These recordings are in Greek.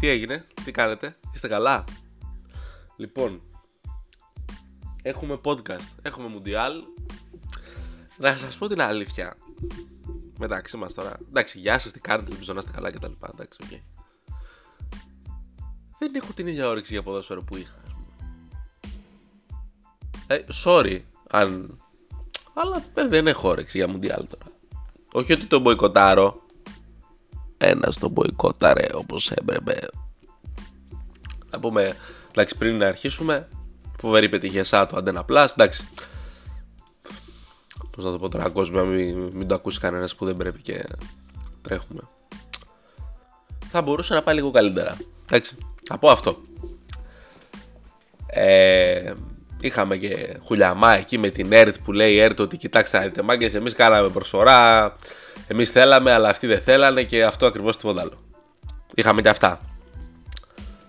τι έγινε, τι κάνετε, είστε καλά; Λοιπόν, έχουμε podcast, έχουμε Μουντιάλ. Να σας πω την αλήθεια. Μεταξύ μας τώρα. Εντάξει, γεια σας, τι κάνετε, ελπίζω να είστε καλά κτλ. Εντάξει, οκ. Δεν έχω την ίδια όρεξη για ποδόσφαιρο που είχα. ας πούμε. Ε, sorry, αν... Αλλά ε, δεν έχω όρεξη για Μουντιάλ τώρα. Όχι ότι το μποϊκοτάρω. Ένα το μποϊκόταρε όπως έπρεπε. Να πούμε, εντάξει, πριν να αρχίσουμε, φοβερή πετυχία σαν το Αντένα Plus, εντάξει. Πώς να το πω τώρα, κόσμο, μην, μην το ακούσει κανένας που δεν πρέπει και τρέχουμε. Θα μπορούσε να πάει λίγο καλύτερα. Εντάξει, θα πω αυτό. Ε, είχαμε και χουλιαμά εκεί με την ΕΡΤ που λέει η ΕΡΤ ότι κοιτάξτε να δείτε μάγκες εμείς κάναμε προσφορά εμείς θέλαμε αλλά αυτοί δεν θέλανε και αυτό ακριβώς τίποτα άλλο είχαμε και αυτά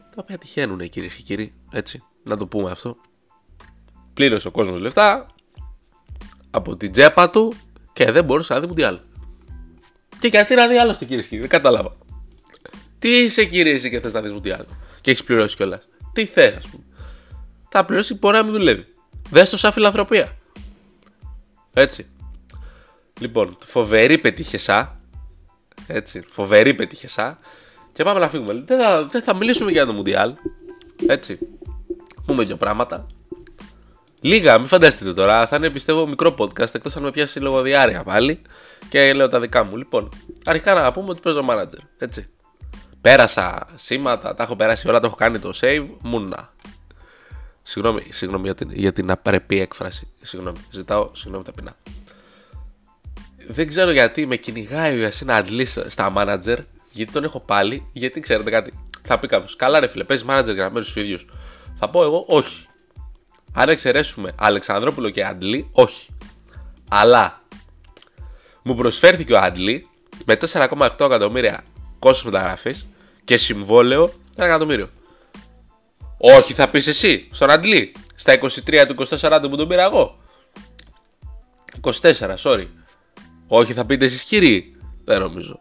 τα οποία τυχαίνουν κυρίες και κύριοι έτσι να το πούμε αυτό πλήρωσε ο κόσμος λεφτά από την τσέπα του και δεν μπορούσε να δει τι άλλο και γιατί να δει άλλο στην κύριε και κύριοι δεν κατάλαβα τι είσαι κύριε εσύ και θες να δεις τι άλλο και έχεις πληρώσει κιόλας. Τι θες, ας πούμε θα πληρώσει μπορεί να μην δουλεύει. Δες το σαν φιλανθρωπία. Έτσι. Λοιπόν, φοβερή πετύχεσά. Έτσι, φοβερή πετύχεσά. Και πάμε να φύγουμε. Δεν θα, δεν θα μιλήσουμε για το Μουντιάλ. Έτσι. Πούμε δύο πράγματα. Λίγα, μην φανταστείτε τώρα. Θα είναι πιστεύω μικρό podcast εκτός αν με πιάσει λογοδιάρεια πάλι. Και λέω τα δικά μου. Λοιπόν, αρχικά να πούμε ότι παίζω manager. Έτσι. Πέρασα σήματα, τα έχω περάσει όλα, το έχω κάνει το save. Μούνα. Συγγνώμη, συγγνώμη για, την, για την απρεπή έκφραση. Συγγνώμη, ζητάω συγγνώμη ταπεινά. Δεν ξέρω γιατί με κυνηγάει ο Ιασίνα Αντλή στα manager, γιατί τον έχω πάλι, γιατί ξέρετε κάτι. Θα πει κάποιος, καλά ρε φίλε, παίζεις manager για να μένεις στου ίδιου. Θα πω εγώ, όχι. Αν εξαιρέσουμε Αλεξανδρόπουλο και Αντλή, όχι. Αλλά μου προσφέρθηκε ο Αντλή με 4,8 εκατομμύρια κόστος μεταγραφής και συμβόλαιο 1 εκατομμύριο. Όχι, θα πεις εσύ, στον Αντλή. Στα 23 του 24 του που τον πήρα εγώ. 24, sorry. Όχι, θα πείτε εσείς κύριοι. Δεν νομίζω.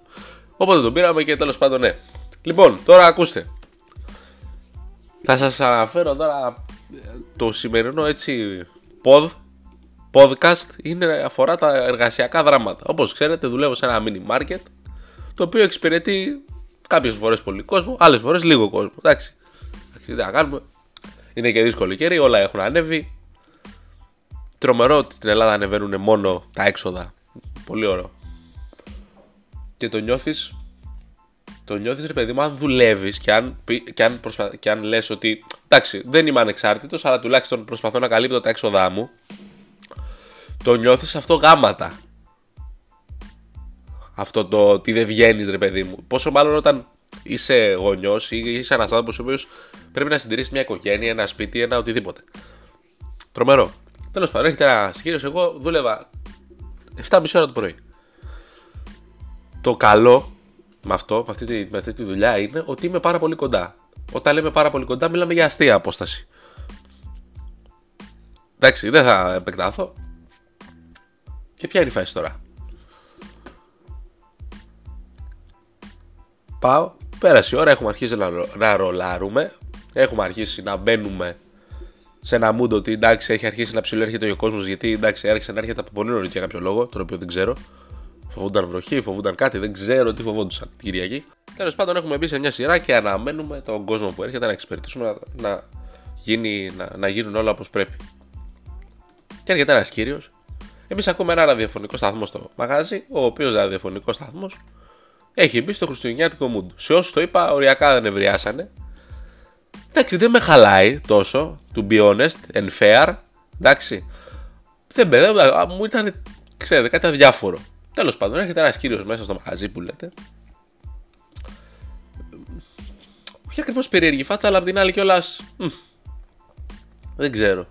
Οπότε τον πήραμε και τέλος πάντων ναι. Λοιπόν, τώρα ακούστε. Θα σας αναφέρω τώρα το σημερινό έτσι pod, podcast είναι, αφορά τα εργασιακά δράματα. Όπως ξέρετε δουλεύω σε ένα mini market το οποίο εξυπηρετεί κάποιες φορές πολύ κόσμο, άλλες φορές λίγο κόσμο. Εντάξει τι να κάνουμε. Είναι και δύσκολη καιρή, όλα έχουν ανέβει. Τρομερό ότι στην Ελλάδα ανεβαίνουν μόνο τα έξοδα. Πολύ ωραίο. Και το νιώθεις. Το νιώθεις ρε παιδί μου, αν δουλεύεις και αν, και αν, προσπα... και αν λες ότι εντάξει, δεν είμαι ανεξάρτητος, αλλά τουλάχιστον προσπαθώ να καλύπτω τα έξοδά μου. Το νιώθεις αυτό γάματα. Αυτό το ότι δεν βγαίνεις, ρε παιδί μου. Πόσο μάλλον όταν είσαι γονιός ή είσαι ένας άνθρωπος ο οποίος πρέπει να συντηρήσεις μια οικογένεια, ένα σπίτι, ένα οτιδήποτε. Τρομερό. Τέλος πάντων, έρχεται ένα κύριο. Εγώ δούλευα 7,5 ώρα το πρωί. Το καλό με αυτό, με αυτή, τη, με αυτή τη δουλειά είναι ότι είμαι πάρα πολύ κοντά. Όταν λέμε πάρα πολύ κοντά, μιλάμε για αστεία απόσταση. Εντάξει, δεν θα επεκτάθω. Και ποια είναι η φάση τώρα; Πάω, πέρασε η ώρα, έχουμε αρχίσει να, να ρολάρουμε. Έχουμε αρχίσει να μπαίνουμε σε ένα mood ότι εντάξει έχει αρχίσει να ψηλοέρχεται ο κόσμος γιατί εντάξει άρχισε να έρχεται από πολύ νωρίς για κάποιο λόγο, τον οποίο δεν ξέρω. Φοβούνταν βροχή, φοβούνταν κάτι, δεν ξέρω τι φοβόντουσαν την Κυριακή. Τέλος πάντων, έχουμε μπει σε μια σειρά και αναμένουμε τον κόσμο που έρχεται να εξυπηρετήσουμε να, να, γίνει, να, να γίνουν όλα όπως πρέπει. Και έρχεται ένας κύριος. Εμείς ακούμε ένα ραδιοφωνικό σταθμό στο μαγάζι, ο οποίος ραδιοφωνικός σταθμός έχει μπει στο χριστουγεννιάτικο mood. Σε όσους το είπα, οριακά δεν ευριάσανε. Εντάξει, δεν με χαλάει τόσο, to be honest and fair. Εντάξει. Δεν μπερδεύω, μου ήταν, ξέρετε, κάτι αδιάφορο. Τέλος πάντων, έρχεται ένας κύριος μέσα στο μαγαζί που λέτε. Όχι ακριβώς περίεργη φάτσα, αλλά από την άλλη κιόλας. Δεν ξέρω.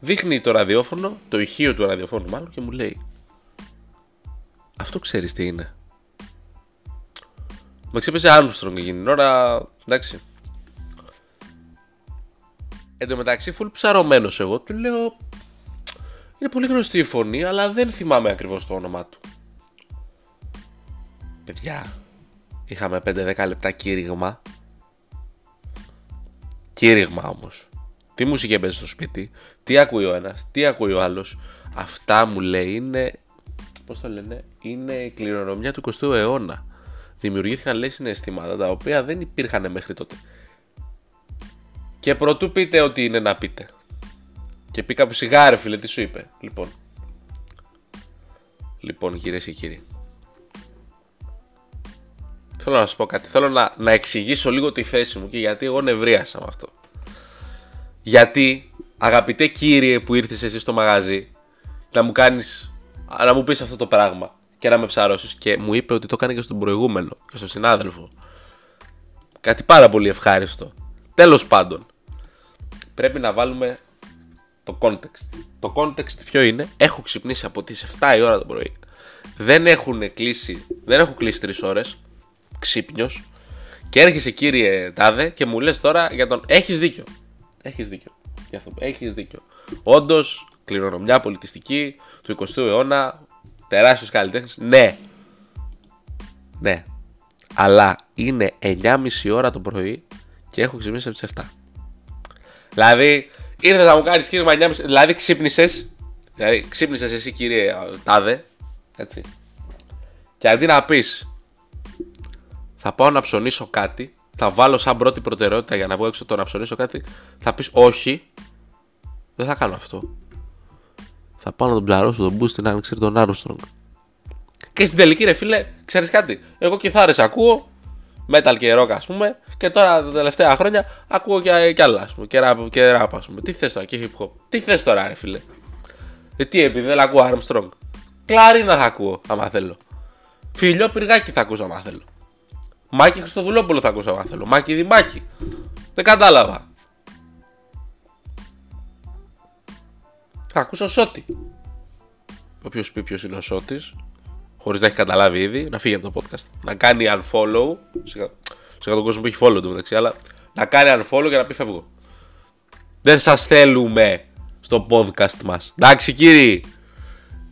Δείχνει το ραδιόφωνο, το ηχείο του ραδιοφώνου μάλλον και μου λέει Αυτό ξέρεις τι είναι Με ξέπεσε Armstrong εκείνη την ώρα Εντάξει Εν τω μεταξύ φουλ ψαρωμένος εγώ Του λέω Είναι πολύ γνωστή η φωνή αλλά δεν θυμάμαι ακριβώς το όνομά του Παιδιά, είχαμε 5-10 λεπτά κήρυγμα. Κήρυγμα όμως. Τι μουσική παίζει στο σπίτι, τι ακούει ο ένας, τι ακούει ο άλλος. Αυτά μου λέει είναι, πώς το λένε, είναι η κληρονομιά του 20ου αιώνα. Δημιουργήθηκαν λέει συναισθήματα τα οποία δεν υπήρχαν μέχρι τότε. Και πρωτού πείτε ότι είναι να πείτε. Και πει κάπου σιγάρε φίλε, τι σου είπε; Λοιπόν. Λοιπόν κυρίες και κύριοι. Θέλω να σα πω κάτι. Θέλω να, να εξηγήσω λίγο τη θέση μου και γιατί εγώ νευρίασα με αυτό. Γιατί, αγαπητέ κύριε που ήρθες εσύ στο μαγαζί να μου κάνεις, να μου πεις αυτό το πράγμα και να με ψαρώσεις και μου είπε ότι το έκανε και στον προηγούμενο και στον συνάδελφο. Κάτι πάρα πολύ ευχάριστο. Τέλος πάντων, πρέπει να βάλουμε το context. Το context ποιο είναι, έχω ξυπνήσει από τις 7 η ώρα το πρωί. Δεν έχουν κλείσει, δεν έχω κλείσει 3 ώρες, ξύπνιος. Και έρχεσαι κύριε Τάδε και μου λες τώρα για τον... Έχεις δίκιο. Έχεις δίκιο. Έχεις δίκιο. Όντως, κληρονομιά πολιτιστική του 20ου αιώνα, τεράστιος καλλιτέχνης. Ναι. Ναι. Αλλά είναι 9.30 ώρα το πρωί και έχω ξυπνήσει από τις 7. Δηλαδή, ήρθες να μου κάνεις κήρυγμα 9.30. Δηλαδή, ξύπνησες. Δηλαδή, ξύπνησες εσύ, κύριε Τάδε. Έτσι. Και αντί να πεις, θα πάω να ψωνίσω κάτι, θα βάλω σαν πρώτη προτεραιότητα για να βγω έξω το να ψωνίσω κάτι, θα πεις όχι, δεν θα κάνω αυτό. Θα πάω να τον πλαρώσω τον boost να ξέρει τον Armstrong. Και στην τελική, ρε φίλε, ξέρεις κάτι; Εγώ κιθάρε ακούω, metal και rock, ας πούμε, και τώρα τα τελευταία χρόνια ακούω και, και άλλα, ας πούμε, και rap, και rap, ας πούμε. Τι θες τώρα, και hip hop; Τι θες τώρα, ρε φίλε; Ε, τι, επειδή δεν ακούω Armstrong. Κλάρινα θα ακούω, άμα θέλω. Φιλιό πυργάκι θα ακούσω, άμα θέλω. Μάκη Χριστοδουλόπουλο θα ακούσω, άμα θέλω. Μάκη Δημάκη. Δεν κατάλαβα. Θα ακούσω Σότι. Όποιος πει ποιος είναι ο Σότη, χωρίς να έχει καταλάβει ήδη, να φύγει από το podcast. Να κάνει unfollow. Σε, σε τον κόσμο που έχει follow του μεταξύ, αλλά να κάνει unfollow και να πει φεύγω. Δεν σας θέλουμε στο podcast μας. Εντάξει, κύριοι.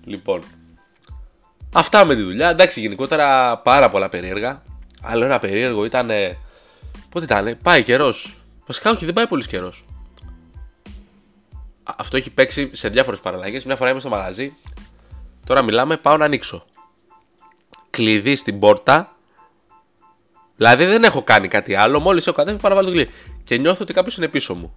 Λοιπόν. Αυτά με τη δουλειά. Εντάξει, γενικότερα πάρα πολλά περίεργα. Άλλο ένα περίεργο ήταν. Πότε ήταν, πάει καιρός. Βασικά, όχι, δεν πάει πολύς καιρός αυτό έχει παίξει σε διάφορες παραλλαγές. Μια φορά είμαι στο μαγαζί, τώρα μιλάμε, πάω να ανοίξω. Κλειδί στην πόρτα. Δηλαδή δεν έχω κάνει κάτι άλλο. Μόλις έχω κατέβει, πάω να βάλω το κλειδί. Και νιώθω ότι κάποιος είναι πίσω μου.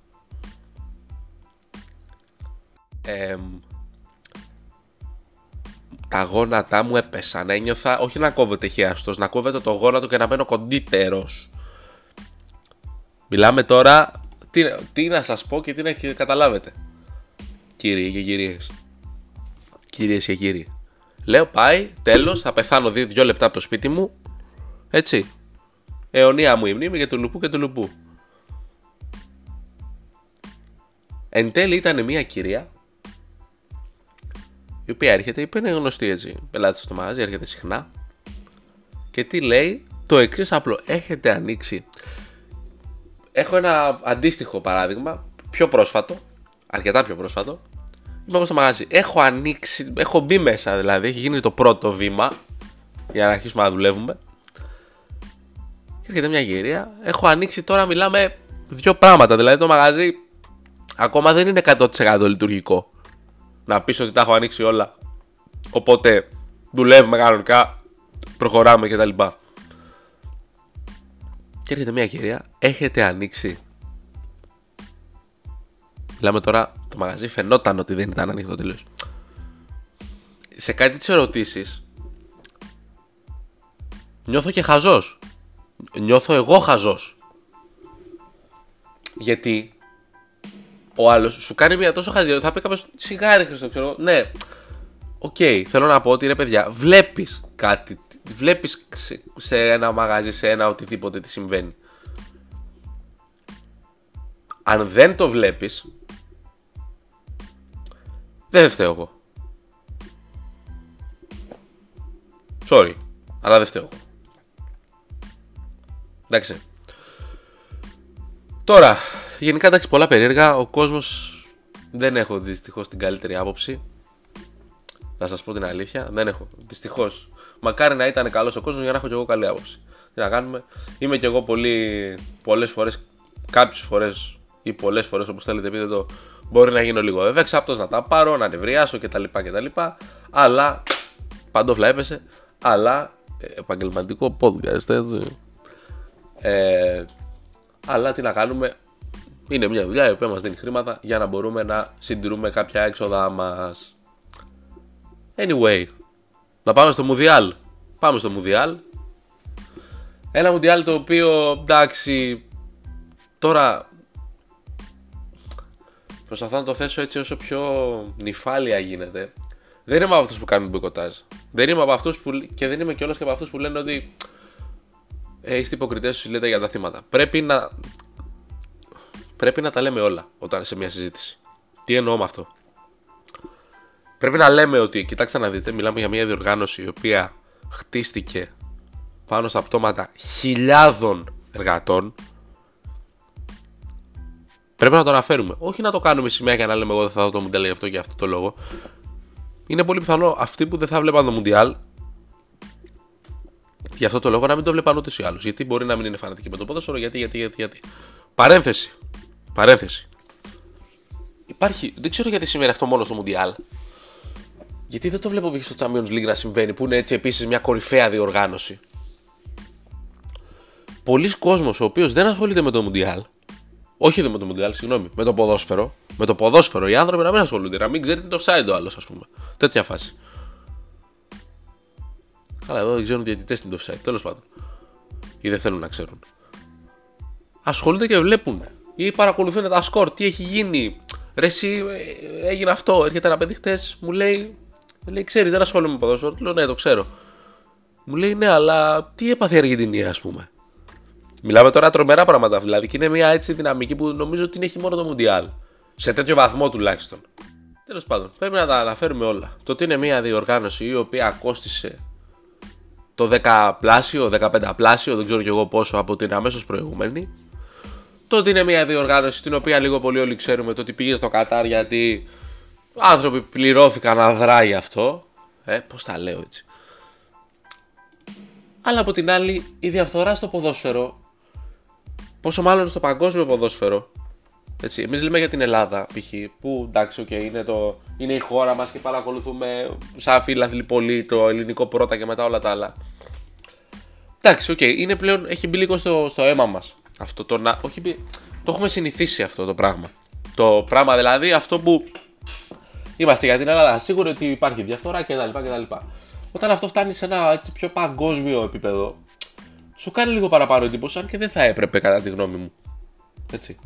τα γόνατά μου έπεσαν. Ένιωθα όχι να κόβεται χιάστο, να κόβεται το γόνατο και να μένω κοντύτερος. Μιλάμε τώρα. Τι, τι να σας πω και τι να καταλάβετε κύριοι και κυρίες. Κυρίες και κύριοι. Λέω πάει, τέλος, θα πεθάνω δύο, δύο λεπτά από το σπίτι μου. Έτσι. Αιωνία μου η μνήμη για το λουπού και το λουπού. Εν τέλει ήταν μια κυρία η οποία έρχεται, η είναι γνωστή έτσι, πελάτης στο μαγαζί, έρχεται συχνά και τι λέει, το εξής απλό, έχετε ανοίξει. Έχω ένα αντίστοιχο παράδειγμα, πιο πρόσφατο, αρκετά πιο πρόσφατο. Είμαι εγώ στο μαγαζί. Έχω ανοίξει, έχω μπει μέσα δηλαδή. Έχει γίνει το πρώτο βήμα για να αρχίσουμε να δουλεύουμε. Και έρχεται μια γυρία. Έχω ανοίξει τώρα, μιλάμε δύο πράγματα. Δηλαδή το μαγαζί ακόμα δεν είναι 100% λειτουργικό. Να πεις ότι τα έχω ανοίξει όλα. Οπότε δουλεύουμε κανονικά, προχωράμε κτλ. Και έρχεται μια κυρία, έχετε ανοίξει Μιλάμε τώρα, το μαγαζί φαινόταν ότι δεν ήταν ανοιχτό τελείως. Σε κάτι τις ερωτήσεις, νιώθω και χαζός. Νιώθω εγώ χαζός. Γιατί ο άλλος σου κάνει μια τόσο χαζή. Θα πει κάποιος σιγά ρε Χριστό, ξέρω. Ναι, ok, okay, θέλω να πω ότι ρε παιδιά, βλέπεις κάτι. Βλέπεις σε ένα μαγαζί, σε ένα οτιδήποτε τι συμβαίνει. Αν δεν το βλέπεις δεν φταίω εγώ. Sorry, αλλά δεν φταίω εγώ. Εντάξει. Τώρα, γενικά εντάξει πολλά περίεργα. Ο κόσμος δεν έχω δυστυχώς την καλύτερη άποψη. Να σας πω την αλήθεια. Δεν έχω. Δυστυχώς. Μακάρι να ήταν καλός ο κόσμος για να έχω κι εγώ καλή άποψη. Τι να κάνουμε. Είμαι κι εγώ πολύ, πολλές φορές, κάποιες φορές ή πολλές φορές όπως θέλετε πείτε το, μπορεί να γίνω λίγο ευεξάπτο, να τα πάρω, να νευριάσω κτλ. κτλ. Αλλά παντόφλα έπεσε. Αλλά ε, επαγγελματικό podcast έτσι. Ε, αλλά τι να κάνουμε, είναι μια δουλειά η οποία μας δίνει χρήματα για να μπορούμε να συντηρούμε κάποια έξοδα μας. Anyway, να πάμε στο Μουδιάλ. Πάμε στο Μουδιάλ. Ένα Μουδιάλ το οποίο εντάξει τώρα προσπαθώ να το θέσω έτσι όσο πιο νυφάλια γίνεται. Δεν είμαι από αυτούς που κάνουν μποϊκοτάζ. Δεν είμαι από αυτούς που. και δεν είμαι κιόλας και από αυτούς που λένε ότι. Ε, είστε υποκριτές σου λέτε για τα θύματα. Πρέπει να. Πρέπει να τα λέμε όλα όταν σε μια συζήτηση. Τι εννοώ με αυτό; Πρέπει να λέμε ότι, κοιτάξτε να δείτε, μιλάμε για μια διοργάνωση η οποία χτίστηκε πάνω στα πτώματα χιλιάδων εργατών. Πρέπει να το αναφέρουμε. Όχι να το κάνουμε σημαία για να λέμε εγώ δεν θα δω το μοντέλο για αυτό και αυτό το λόγο. Είναι πολύ πιθανό αυτοί που δεν θα βλέπαν το Μουντιάλ για αυτό το λόγο να μην το βλέπαν ούτε ή άλλου. Γιατί μπορεί να μην είναι φανατικοί με το ποδόσφαιρο, γιατί, γιατί, γιατί, γιατί. Παρένθεση. Παρένθεση. Υπάρχει, δεν ξέρω γιατί σημαίνει αυτό μόνο στο Μουντιάλ. Γιατί δεν το βλέπω π.χ. στο Champions League να συμβαίνει, που είναι έτσι επίσης μια κορυφαία διοργάνωση. Πολλοί κόσμοι ο οποίος δεν ασχολείται με το Μουντιάλ, όχι με το Μουντιάλ, συγγνώμη, με το ποδόσφαιρο, με το ποδόσφαιρο οι άνθρωποι να μην ασχολούνται, να μην ξέρει τι το offside ο άλλος, ας πούμε. Τέτοια φάση. Αλλά εδώ δεν ξέρουν διαιτητέ τι το offside, τέλος πάντων. Ή δεν θέλουν να ξέρουν. Ασχολούνται και βλέπουν. Ή παρακολουθούν τα σκορ, τι έχει γίνει. Ρε, εσύ ε, έγινε αυτό. Έρχεται ένα παιδί χτες, μου λέει λέει, ξέρεις, δεν ασχολούμαι με ποδόσφαιρο. Του λέω, ναι, το ξέρω. Μου λέει, ναι, αλλά τι έπαθε η Αργεντινή, ας πούμε. Μιλάμε τώρα τρομερά πράγματα δηλαδή και είναι μια έτσι δυναμική που νομίζω ότι την έχει μόνο το Μουντιάλ. Σε τέτοιο βαθμό τουλάχιστον. Τέλος πάντων, πρέπει να τα αναφέρουμε όλα. Το ότι είναι μια διοργάνωση η οποία κόστησε το 10 πλάσιο, 15 πλάσιο, δεν ξέρω κι εγώ πόσο από την αμέσως προηγούμενη. Το ότι είναι μια διοργάνωση την οποία λίγο πολύ όλοι ξέρουμε το ότι πήγε στο Κατάρ γιατί άνθρωποι πληρώθηκαν αδρά γι' αυτό. Ε, πώς τα λέω έτσι. Αλλά από την άλλη η διαφθορά στο ποδόσφαιρο, πόσο μάλλον στο παγκόσμιο ποδόσφαιρο, έτσι, εμείς λέμε για την Ελλάδα π.χ. που εντάξει okay, είναι, το, είναι η χώρα μας και παρακολουθούμε σαν φίλαθλοι πολύ το ελληνικό πρώτα και μετά όλα τα άλλα. Εντάξει, ok, okay, είναι πλέον, έχει μπει λίγο στο, στο αίμα μας αυτό το να, όχι, το έχουμε συνηθίσει αυτό το πράγμα. Το πράγμα δηλαδή αυτό που είμαστε για την Ελλάδα σίγουροι ότι υπάρχει διαφθορά κτλ. κτλ. Όταν αυτό φτάνει σε ένα έτσι, πιο παγκόσμιο επίπεδο, σου κάνει λίγο παραπάνω εντύπωση, αν και δεν θα έπρεπε κατά τη γνώμη μου. Έτσι.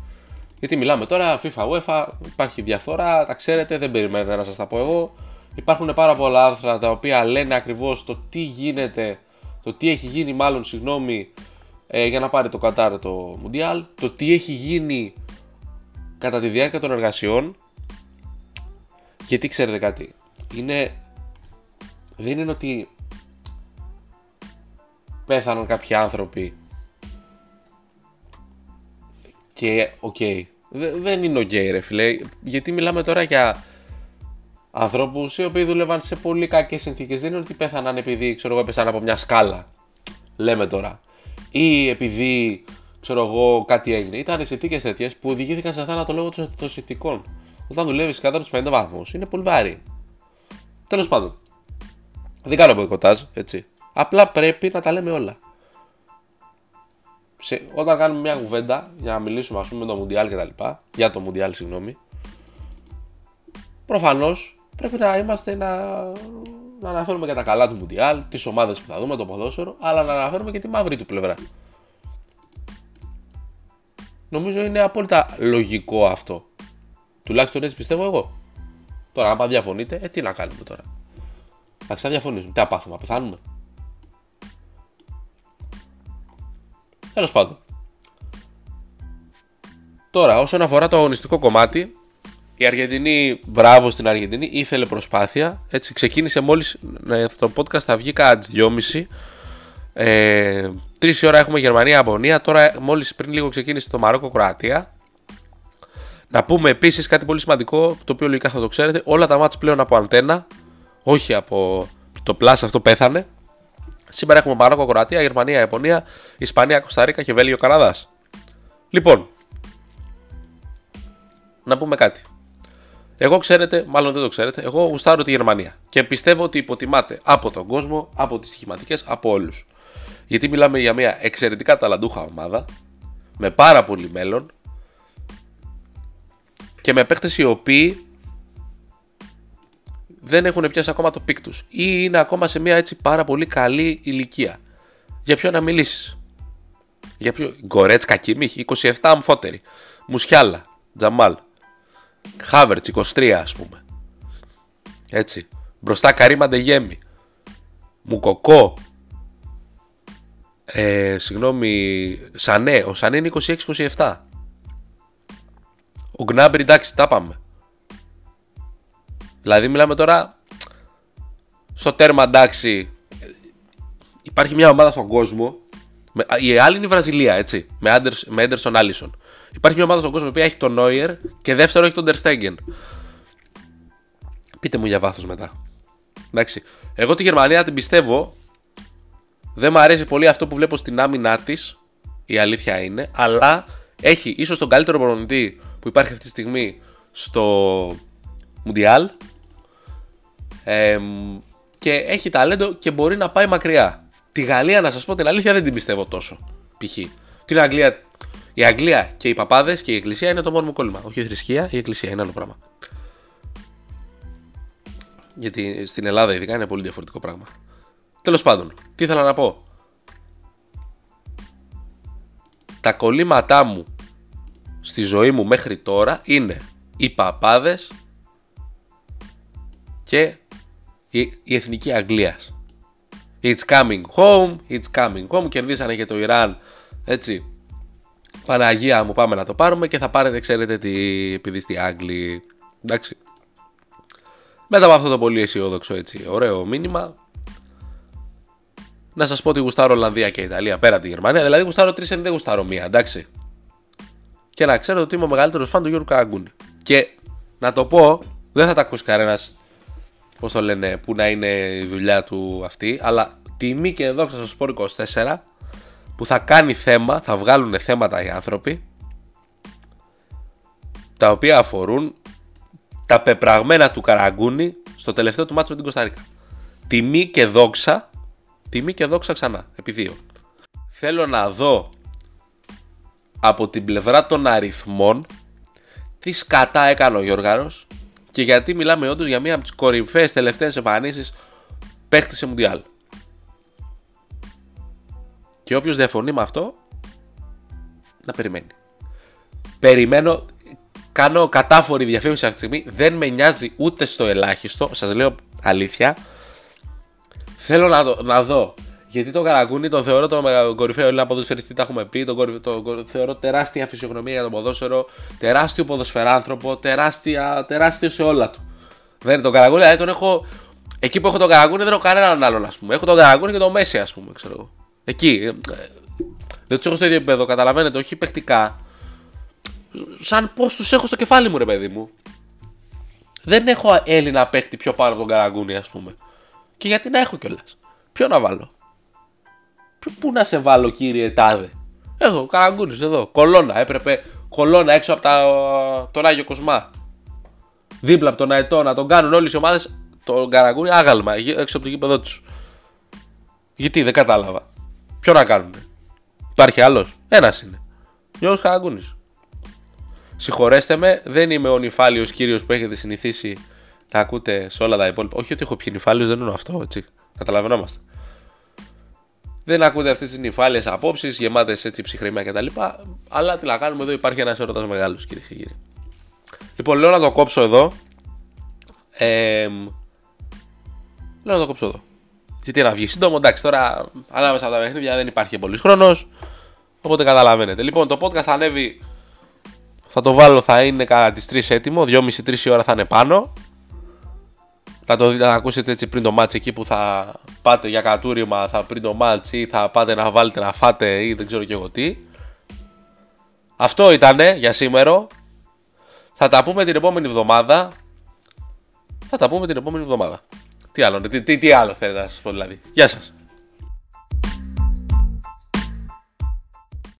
Γιατί μιλάμε τώρα, FIFA, UEFA, υπάρχει διαφθορά, τα ξέρετε, δεν περιμένετε να σας τα πω εγώ. Υπάρχουν πάρα πολλά άρθρα τα οποία λένε ακριβώς το τι γίνεται, το τι έχει γίνει, μάλλον συγγνώμη, ε, για να πάρει το Κατάρ το Μουντιάλ, το τι έχει γίνει κατά τη διάρκεια των εργασιών γιατί ξέρετε κάτι, είναι, δεν είναι ότι πέθαναν κάποιοι άνθρωποι και ok, okay. δεν είναι ok okay, ρε φίλε, γιατί μιλάμε τώρα για ανθρώπους οι οποίοι δούλευαν σε πολύ κακές συνθήκες, δεν είναι ότι πέθαναν επειδή ξέρω εγώ έπεσαν από μια σκάλα, λέμε τώρα, ή επειδή ξέρω εγώ κάτι έγινε, ήταν συνθήκες τέτοιες που οδηγήθηκαν σε θάνατο λόγω των συνθήκων όταν δουλεύεις κάτω από τους 50 βαθμούς είναι πολύ βάρη. Τέλος πάντων. Δεν κάνω μποϊκοτάζ, έτσι. Απλά πρέπει να τα λέμε όλα. Σε, όταν κάνουμε μια κουβέντα για να μιλήσουμε ας πούμε με το Μουντιάλ και τα λοιπά, για το Μουντιάλ συγγνώμη, προφανώς πρέπει να είμαστε να, να αναφέρουμε και τα καλά του Μουντιάλ, τις ομάδες που θα δούμε, το ποδόσφαιρο, αλλά να αναφέρουμε και τη μαύρη του πλευρά. Νομίζω είναι απόλυτα λογικό αυτό. Τουλάχιστον έτσι πιστεύω εγώ. Τώρα, άμα διαφωνείτε, ε, τι να κάνουμε τώρα. Θα ξαναδιαφωνήσουμε. Τι απάθουμε, πεθάνουμε. Τέλος πάντων. Τώρα, όσον αφορά το αγωνιστικό κομμάτι, η Αργεντινή, μπράβο στην Αργεντινή, ήθελε προσπάθεια. Έτσι, ξεκίνησε μόλις. το podcast θα βγει κατά τις 2.30. Ε, Τρεις ώρα έχουμε Γερμανία-Απονία. Τώρα, μόλις πριν λίγο ξεκίνησε το Μαρόκο-Κροατία. Να πούμε επίσης κάτι πολύ σημαντικό, το οποίο λογικά θα το ξέρετε. Όλα τα μάτς πλέον από αντένα, όχι από το Plus, αυτό πέθανε. Σήμερα έχουμε Μαρόκο, Κροατία, Γερμανία, Ιαπωνία, Ισπανία, Κωνσταντίνα και Βέλγιο, Καναδάς. Λοιπόν, να πούμε κάτι. Εγώ ξέρετε, μάλλον δεν το ξέρετε, εγώ γουστάρω τη Γερμανία. Και πιστεύω ότι υποτιμάται από τον κόσμο, από τις στοιχηματικές, από όλους. Γιατί μιλάμε για μια εξαιρετικά ταλαντούχα ομάδα, με πάρα πολύ μέλλον και με παίχτες οι οποίοι δεν έχουν πιάσει ακόμα το peak τους ή είναι ακόμα σε μια έτσι πάρα πολύ καλή ηλικία. Για ποιο να μιλήσεις; Για ποιο. Γκορέτ Κακίμιχ, 27 αμφότεροι. Μουσιάλα, Τζαμάλ. Χάβερτς, 23 ας πούμε. Έτσι. Μπροστά Καρύμα Ντεγέμι. Μουκοκό. Ε, συγγνώμη, Σανέ. Ο Σανέ είναι 26-27. Ο Γκνάμπρι, εντάξει, τα πάμε. Δηλαδή, μιλάμε τώρα στο τέρμα, εντάξει. Υπάρχει μια ομάδα στον κόσμο. Η άλλη είναι η Βραζιλία, έτσι. Με, Άντερς, με Έντερσον Άλισον. Υπάρχει μια ομάδα στον κόσμο που έχει τον Νόιερ και δεύτερο έχει τον Τερστέγγεν. Πείτε μου για βάθος μετά. Εντάξει. Εγώ τη Γερμανία την πιστεύω. Δεν μου αρέσει πολύ αυτό που βλέπω στην άμυνά της. Η αλήθεια είναι. Αλλά έχει ίσως τον καλύτερο προπονητή που υπάρχει αυτή τη στιγμή στο Μουντιάλ. Και έχει ταλέντο και μπορεί να πάει μακριά. Τη Γαλλία, να σας πω την αλήθεια, δεν την πιστεύω τόσο. Π.χ. Την Αγγλία η Αγγλία και οι παπάδες και η Εκκλησία είναι το μόνο μου κόλλημα. Όχι η θρησκεία, η Εκκλησία είναι άλλο πράγμα. Γιατί στην Ελλάδα ειδικά είναι πολύ διαφορετικό πράγμα. Τέλος πάντων, τι ήθελα να πω. Τα κολλήματά μου στη ζωή μου μέχρι τώρα είναι οι παπάδες και η, η εθνική Αγγλίας. It's coming home, it's coming home. Κερδίσανε και το Ιράν έτσι. Παναγία μου πάμε να το πάρουμε και θα πάρετε ξέρετε τι επειδή στη Άγγλη εντάξει. Μετά από αυτό το πολύ αισιόδοξο έτσι ωραίο μήνυμα να σας πω ότι γουστάρω Ολλανδία και Ιταλία πέρα από τη Γερμανία. Δηλαδή γουστάρω τρεις δεν γουστάρω μία εντάξει. Και να ξέρω ότι είμαι ο μεγαλύτερος φαν του Γιώργου Καραγκούνη και να το πω δεν θα τα ακούσει κανένας πώς το λένε που να είναι η δουλειά του αυτή αλλά τιμή και εδώ σα πω 24 που θα κάνει θέμα, θα βγάλουν θέματα οι άνθρωποι τα οποία αφορούν τα πεπραγμένα του Καραγκούνη στο τελευταίο του μάτσο με την Κωνσταντίνα. Τιμή και δόξα, τιμή και δόξα ξανά, επί δύο. Θέλω να δω από την πλευρά των αριθμών τι σκατά έκανε ο Γιώργαρος και γιατί μιλάμε όντως για μία από τις κορυφαίες τελευταίες εμφανίσεις παίχτης σε Μουντιάλ. Και όποιος διαφωνεί με αυτό, να περιμένει. Περιμένω, κάνω κατάφορη διαφήμιση αυτή τη στιγμή. Δεν με νοιάζει ούτε στο ελάχιστο. Σας λέω αλήθεια. Θέλω να, δω, να δω. Γιατί τον Καραγκούνι τον θεωρώ τον κορυφαίο Έλληνα ποδοσφαιριστή, τα έχουμε πει. Τον, τον, θεωρώ τεράστια φυσιογνωμία για το ποδόσφαιρο, τεράστιο ποδοσφαιράνθρωπο, τεράστια, τεράστιο σε όλα του. Δεν είναι τον Καραγκούνι, δηλαδή τον έχω. Εκεί που έχω τον Καραγκούνι δεν έχω κανέναν άλλον, ας πούμε. Έχω τον Καραγκούνι και τον Μέση, ας πούμε, ξέρω εγώ. Εκεί. Ε, δεν τους έχω στο ίδιο επίπεδο, καταλαβαίνετε, όχι παιχτικά. Σαν πώς τους έχω στο κεφάλι μου, ρε παιδί μου. Δεν έχω Έλληνα παίχτη πιο πάνω από τον Καραγκούνι, ας πούμε. Και γιατί να έχω κιόλας. Ποιο να βάλω. Πού να σε βάλω, κύριε Τάδε; Εδώ, Καραγκούνι, εδώ. Κολόνα. Έπρεπε κολόνα έξω από τα, τον Άγιο Κοσμά. Δίπλα από τον Αετό να τον κάνουν όλες οι ομάδες τον Καραγκούνι άγαλμα έξω από το γήπεδο τους. Γιατί δεν κατάλαβα. Ποιο να κάνουν. Υπάρχει άλλος; Ένας είναι. Γιώργο Καραγκούνη. Συγχωρέστε με, δεν είμαι ο νυφάλιος κύριος που έχετε συνηθίσει να ακούτε σε όλα τα υπόλοιπα. Όχι ότι έχω πιει νυφάλιος, δεν είναι αυτό, έτσι. Καταλαβαίνόμαστε. Δεν ακούτε αυτές τις νυφάλιες απόψεις, γεμάτες έτσι ψυχρημία κτλ. Αλλά τι να κάνουμε εδώ, υπάρχει ένας έρωτας μεγάλος, κυρίε και κύριοι. Λοιπόν, λέω να το κόψω εδώ. Ε, λέω να το κόψω εδώ. Γιατί να βγει σύντομο, εντάξει, τώρα ανάμεσα από τα παιχνίδια δεν υπάρχει πολύ χρόνος. Οπότε καταλαβαίνετε. Λοιπόν, το podcast θα ανέβει. Θα το βάλω, θα είναι κατά τις 3 έτοιμο. 2,5-3 ώρα θα είναι πάνω. Να το δείτε, να ακούσετε έτσι πριν το match εκεί που θα πάτε για κατούριμα, θα πριν το match ή θα πάτε να βάλετε να φάτε ή δεν ξέρω και εγώ τι. Αυτό ήτανε για σήμερα. Θα τα πούμε την επόμενη εβδομάδα. Θα τα πούμε την επόμενη εβδομάδα. Τι άλλο, τι, τι, τι άλλο θέλετε να σας πω δηλαδή. Γεια σας.